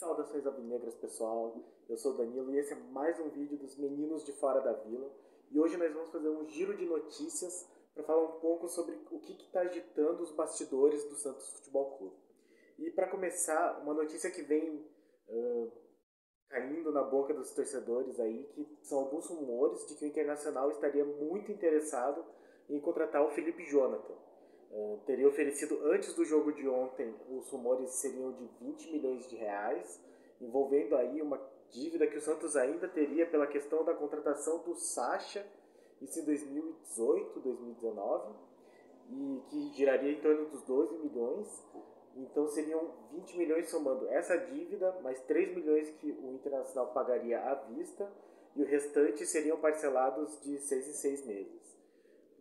Saudações alvinegras, pessoal. Eu sou o Danilo e esse é mais um vídeo dos Meninos de Fora da Vila. E hoje nós vamos fazer um giro de notícias para falar um pouco sobre o que está agitando os bastidores do Santos Futebol Clube. E para começar, uma notícia que vem uh, caindo na boca dos torcedores aí, que são alguns rumores de que o Internacional estaria muito interessado em contratar o Felipe Jonathan. Uh, teria oferecido antes do jogo de ontem, os rumores seriam de 20 milhões de reais, envolvendo aí uma dívida que o Santos ainda teria pela questão da contratação do Sacha, isso em 2018, 2019, e que giraria em torno dos 12 milhões. Então seriam 20 milhões somando essa dívida, mais 3 milhões que o Internacional pagaria à vista, e o restante seriam parcelados de 6 em 6 meses.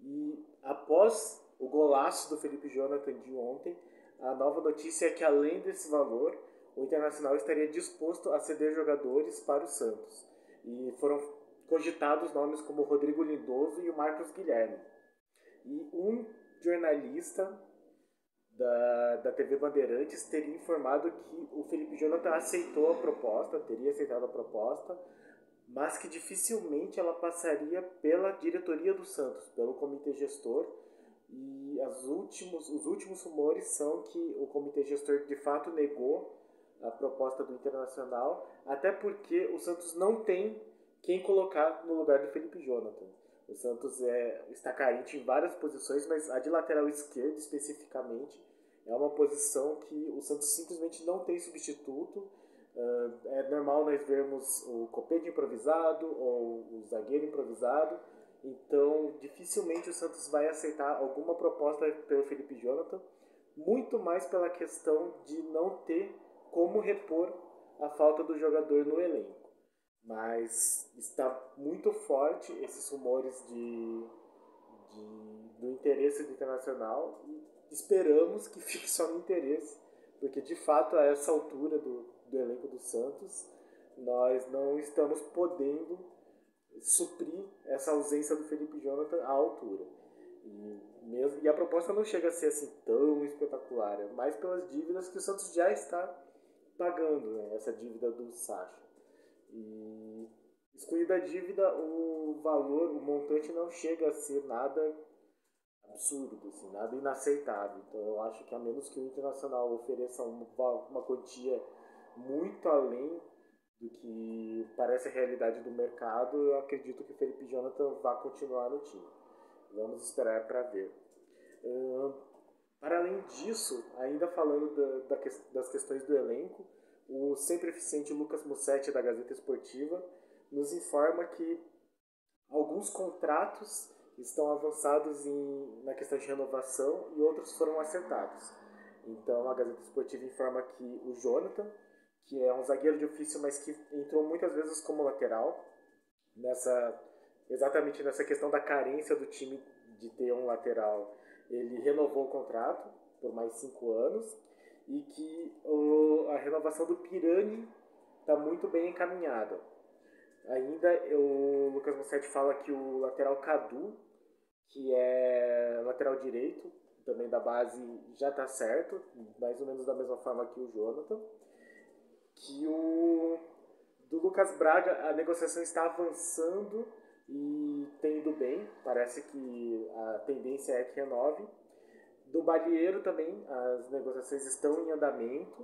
E após o golaço do Felipe Jonathan de ontem, a nova notícia é que além desse valor, o Internacional estaria disposto a ceder jogadores para o Santos. E foram cogitados nomes como Rodrigo Lindoso e o Marcos Guilherme. E um jornalista da, da TV Bandeirantes teria informado que o Felipe Jonathan aceitou a proposta, teria aceitado a proposta, mas que dificilmente ela passaria pela diretoria do Santos, pelo comitê gestor, e as últimos, os últimos rumores são que o comitê gestor de fato negou a proposta do Internacional, até porque o Santos não tem quem colocar no lugar do Felipe Jonathan. O Santos é, está carente em várias posições, mas a de lateral esquerdo especificamente é uma posição que o Santos simplesmente não tem substituto. Uh, é normal nós vermos o copete improvisado ou o zagueiro improvisado, então, dificilmente o Santos vai aceitar alguma proposta pelo Felipe Jonathan, muito mais pela questão de não ter como repor a falta do jogador no elenco. Mas está muito forte esses rumores de, de do interesse do internacional e esperamos que fique só no interesse, porque de fato a essa altura do, do elenco do Santos nós não estamos podendo suprir essa ausência do Felipe Jonathan à altura. E, mesmo, e a proposta não chega a ser assim tão espetacular, é mais pelas dívidas que o Santos já está pagando, né, essa dívida do Sacha. E excluída a dívida, o valor, o montante não chega a ser nada absurdo, assim, nada inaceitável. Então eu acho que a menos que o Internacional ofereça uma, uma quantia muito além do que parece a realidade do mercado, eu acredito que o Felipe Jonathan vai continuar no time. Vamos esperar para ver. Uh, para além disso, ainda falando da, da, das questões do elenco, o sempre eficiente Lucas Mussetti da Gazeta Esportiva nos informa que alguns contratos estão avançados em, na questão de renovação e outros foram acertados. Então a Gazeta Esportiva informa que o Jonathan, que é um zagueiro de ofício, mas que entrou muitas vezes como lateral, nessa exatamente nessa questão da carência do time de ter um lateral. Ele renovou o contrato por mais cinco anos e que o, a renovação do Pirani está muito bem encaminhada. Ainda o Lucas Mossetti fala que o lateral Cadu, que é lateral direito, também da base, já está certo, mais ou menos da mesma forma que o Jonathan que o do Lucas Braga a negociação está avançando e tem ido bem, parece que a tendência é que renove. Do Balieiro também as negociações estão em andamento,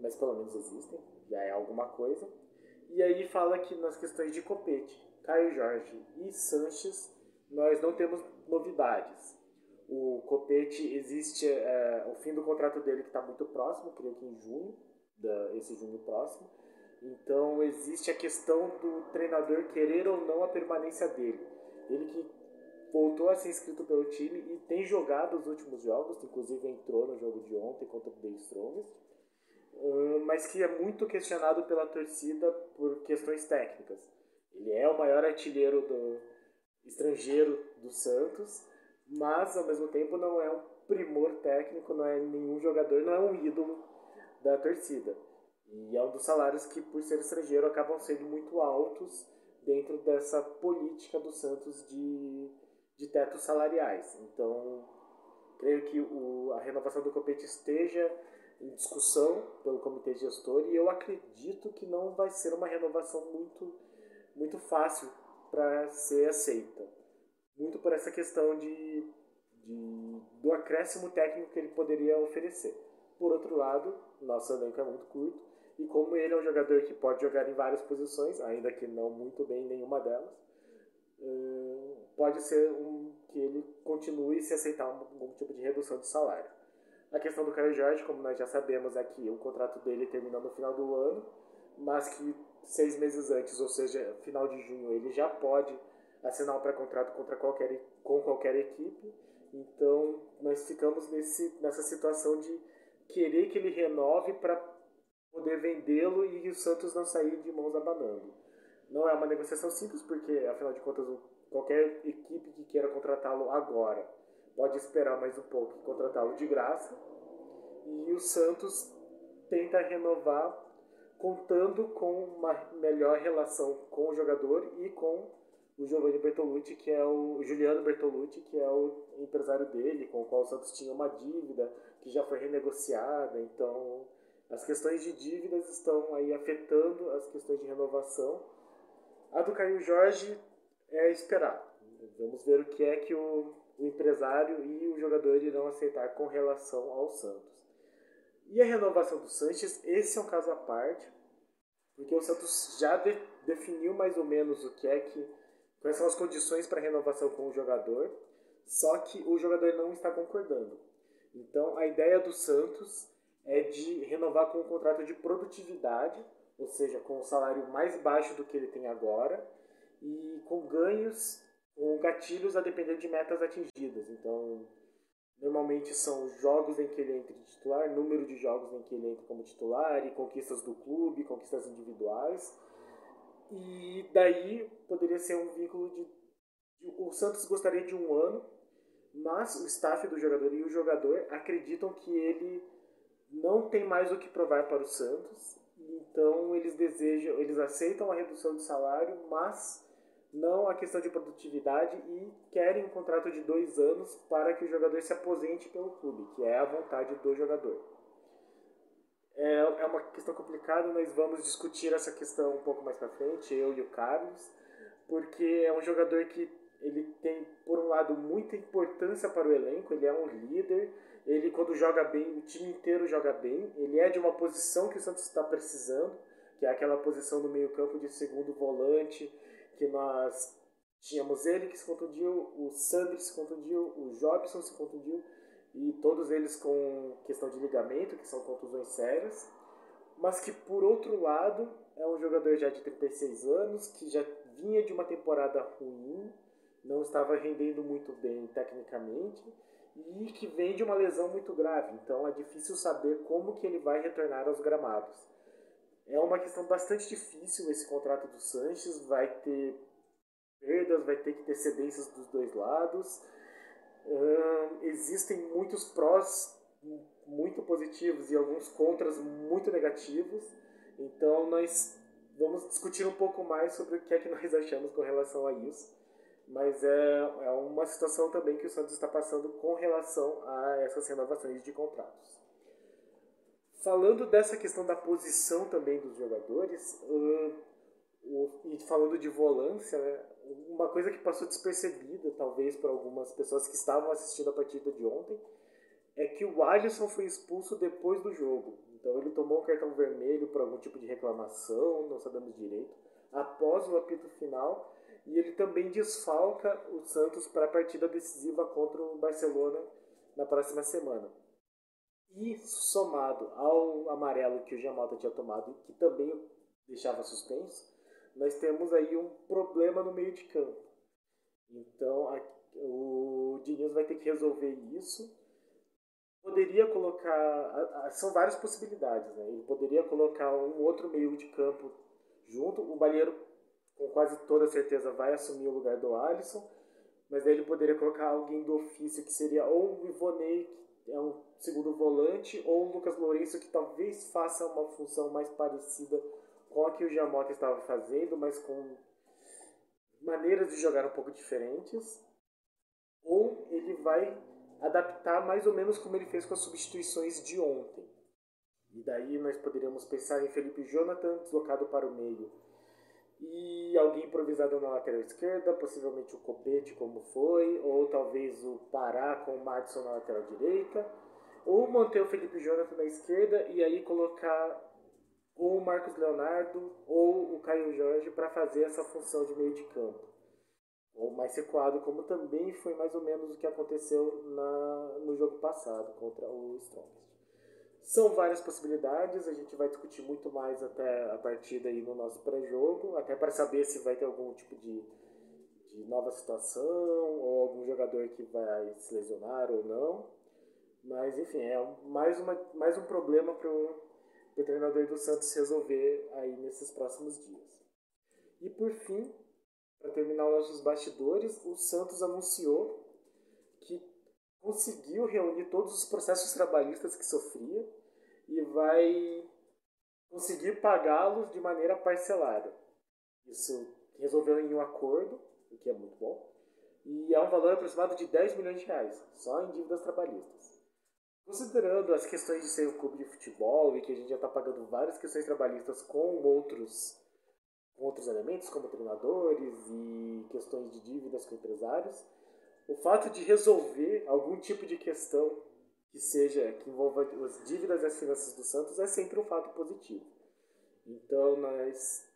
mas pelo menos existem, já é alguma coisa. E aí fala que nas questões de Copete, Caio Jorge e Sanches, nós não temos novidades. O Copete existe, é, o fim do contrato dele que está muito próximo, creio que em junho, da, esse junho próximo. Então existe a questão do treinador querer ou não a permanência dele. Ele que voltou a ser inscrito pelo time e tem jogado os últimos jogos, inclusive entrou no jogo de ontem contra o The Strongest, mas que é muito questionado pela torcida por questões técnicas. Ele é o maior artilheiro do estrangeiro do Santos, mas ao mesmo tempo não é um primor técnico, não é nenhum jogador, não é um ídolo da torcida. E é um dos salários que, por ser estrangeiro, acabam sendo muito altos dentro dessa política do Santos de, de tetos salariais. Então, creio que o, a renovação do Copete esteja em discussão pelo comitê gestor e eu acredito que não vai ser uma renovação muito, muito fácil para ser aceita. Muito por essa questão de, de, do acréscimo técnico que ele poderia oferecer. Por outro lado, nosso elenco é muito curto e como ele é um jogador que pode jogar em várias posições, ainda que não muito bem em nenhuma delas, hum, pode ser um, que ele continue se aceitar algum tipo de redução de salário. A questão do Caio Jorge, como nós já sabemos aqui, o contrato dele termina no final do ano, mas que seis meses antes, ou seja, final de junho, ele já pode assinar um pré-contrato contra qualquer, com qualquer equipe. Então, nós ficamos nesse, nessa situação de querer que ele renove para poder vendê-lo e o Santos não sair de mãos abanando. Não é uma negociação simples, porque, afinal de contas, qualquer equipe que queira contratá-lo agora pode esperar mais um pouco e contratá-lo de graça. E o Santos tenta renovar contando com uma melhor relação com o jogador e com o Giovanni Bertolucci, que é o Juliano Bertolucci, que é o empresário dele, com o qual o Santos tinha uma dívida que já foi renegociada. Então, as questões de dívidas estão aí afetando as questões de renovação. A do Caio Jorge é esperar. Vamos ver o que é que o o empresário e o jogador irão aceitar com relação ao Santos. E a renovação do Sanches, esse é um caso à parte, porque o Santos já de, definiu mais ou menos o que é que quais são as condições para renovação com o jogador, só que o jogador não está concordando. Então, a ideia do Santos é de renovar com um contrato de produtividade, ou seja, com um salário mais baixo do que ele tem agora e com ganhos com gatilhos a depender de metas atingidas. Então, normalmente são jogos em que ele entra titular, número de jogos em que ele entra como titular, e conquistas do clube, conquistas individuais. E daí poderia ser um vínculo de. O Santos gostaria de um ano, mas o staff do jogador e o jogador acreditam que ele não tem mais o que provar para o Santos. Então eles desejam, eles aceitam a redução de salário, mas não a questão de produtividade e querem um contrato de dois anos para que o jogador se aposente pelo clube, que é a vontade do jogador. É, é uma questão complicada, nós vamos discutir essa questão um pouco mais para frente, eu e o Carlos, porque é um jogador que ele tem, por um lado, muita importância para o elenco, ele é um líder, ele quando joga bem, o time inteiro joga bem, ele é de uma posição que o Santos está precisando, que é aquela posição no meio campo de segundo volante, que nós tínhamos ele que se contundiu, o Sandro se contundiu, o Jobson se contundiu, e todos eles com questão de ligamento, que são contusões sérias, mas que por outro lado é um jogador já de 36 anos, que já vinha de uma temporada ruim, não estava rendendo muito bem tecnicamente, e que vem de uma lesão muito grave, então é difícil saber como que ele vai retornar aos gramados. É uma questão bastante difícil esse contrato do Sanches, vai ter perdas, vai ter que ter cedências dos dois lados. Existem muitos prós muito positivos e alguns contras muito negativos. Então nós vamos discutir um pouco mais sobre o que é que nós achamos com relação a isso. Mas é, é uma situação também que o Santos está passando com relação a essas renovações de contratos. Falando dessa questão da posição também dos jogadores, uh, e falando de volância, né, uma coisa que passou despercebida, talvez, para algumas pessoas que estavam assistindo a partida de ontem, é que o Alisson foi expulso depois do jogo. Então ele tomou um cartão vermelho por algum tipo de reclamação, não sabemos direito, após o apito final, e ele também desfalca o Santos para a partida decisiva contra o Barcelona na próxima semana. E somado ao amarelo que o Giamota tinha tomado, que também deixava suspenso, nós temos aí um problema no meio de campo. Então a, o Diniz vai ter que resolver isso. Poderia colocar. A, a, são várias possibilidades. Né? Ele poderia colocar um outro meio de campo junto. O Balheiro, com quase toda certeza, vai assumir o lugar do Alisson. Mas aí ele poderia colocar alguém do ofício que seria ou o Ivonei, que é um segundo volante, ou o Lucas Lourenço, que talvez faça uma função mais parecida com a que o Giamota estava fazendo, mas com maneiras de jogar um pouco diferentes, ou ele vai adaptar mais ou menos como ele fez com as substituições de ontem. daí nós poderíamos pensar em Felipe Jonathan deslocado para o meio e alguém improvisado na lateral esquerda, possivelmente o Copete, como foi, ou talvez o Pará com o Madison na lateral direita, ou manter o Felipe Jonathan na esquerda e aí colocar ou o Marcos Leonardo ou o Caio Jorge para fazer essa função de meio de campo. Ou mais recuado, como também foi mais ou menos o que aconteceu na, no jogo passado contra o Strongest. São várias possibilidades, a gente vai discutir muito mais até a partida aí no nosso pré-jogo, até para saber se vai ter algum tipo de, de nova situação ou algum jogador que vai se lesionar ou não. Mas enfim, é mais, uma, mais um problema para o treinador do Santos resolver aí nesses próximos dias. E por fim, para terminar os nossos bastidores, o Santos anunciou que conseguiu reunir todos os processos trabalhistas que sofria e vai conseguir pagá-los de maneira parcelada. Isso resolveu em um acordo, o que é muito bom, e é um valor aproximado de 10 milhões de reais, só em dívidas trabalhistas. Considerando as questões de ser um clube de futebol e que a gente já está pagando várias questões trabalhistas com outros, com outros elementos, como treinadores e questões de dívidas com empresários, o fato de resolver algum tipo de questão que seja que envolva as dívidas e as finanças do Santos é sempre um fato positivo. Então nós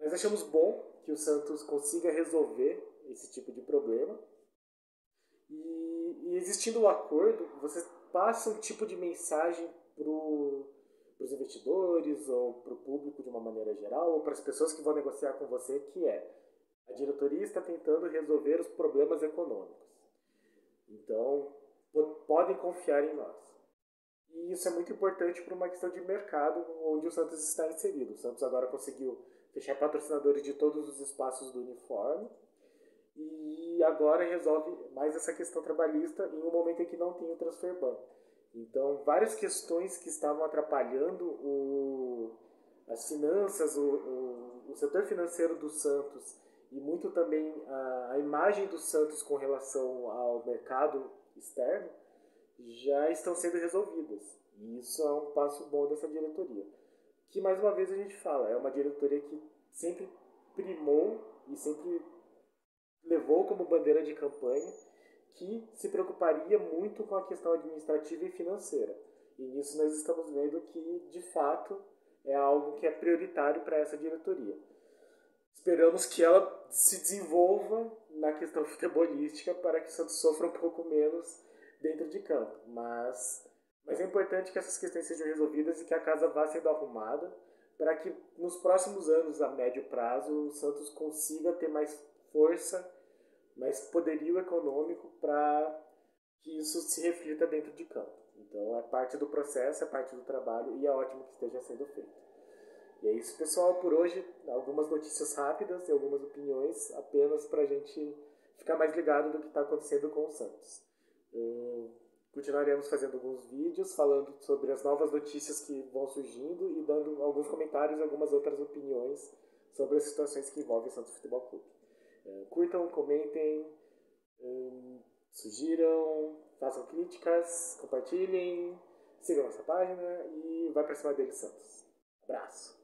nós achamos bom que o Santos consiga resolver esse tipo de problema. E, e existindo o um acordo, você passa um tipo de mensagem para os investidores ou para o público de uma maneira geral, ou para as pessoas que vão negociar com você, que é a diretoria está tentando resolver os problemas econômicos. Então, podem confiar em nós. E isso é muito importante para uma questão de mercado onde o Santos está inserido. O Santos agora conseguiu fechar patrocinadores de todos os espaços do uniforme e agora resolve mais essa questão trabalhista em um momento em que não tem o transfer ban. Então, várias questões que estavam atrapalhando o, as finanças, o, o, o setor financeiro do Santos e muito também a, a imagem do Santos com relação ao mercado externo já estão sendo resolvidas. E isso é um passo bom dessa diretoria. Que mais uma vez a gente fala, é uma diretoria que sempre primou e sempre levou como bandeira de campanha que se preocuparia muito com a questão administrativa e financeira. E nisso nós estamos vendo que, de fato, é algo que é prioritário para essa diretoria. Esperamos que ela se desenvolva na questão futebolística para que o Santos sofra um pouco menos dentro de campo. Mas, mas é importante que essas questões sejam resolvidas e que a casa vá sendo arrumada para que nos próximos anos, a médio prazo, o Santos consiga ter mais força, mais poderio econômico para que isso se reflita dentro de campo. Então é parte do processo, é parte do trabalho e é ótimo que esteja sendo feito. E é isso, pessoal, por hoje. Algumas notícias rápidas e algumas opiniões apenas para a gente ficar mais ligado do que está acontecendo com o Santos. Uh, continuaremos fazendo alguns vídeos falando sobre as novas notícias que vão surgindo e dando alguns comentários e algumas outras opiniões sobre as situações que envolvem o Santos Futebol Clube. Uh, curtam, comentem, um, sugiram, façam críticas, compartilhem, sigam nossa página e vai para cima deles, Santos. Abraço!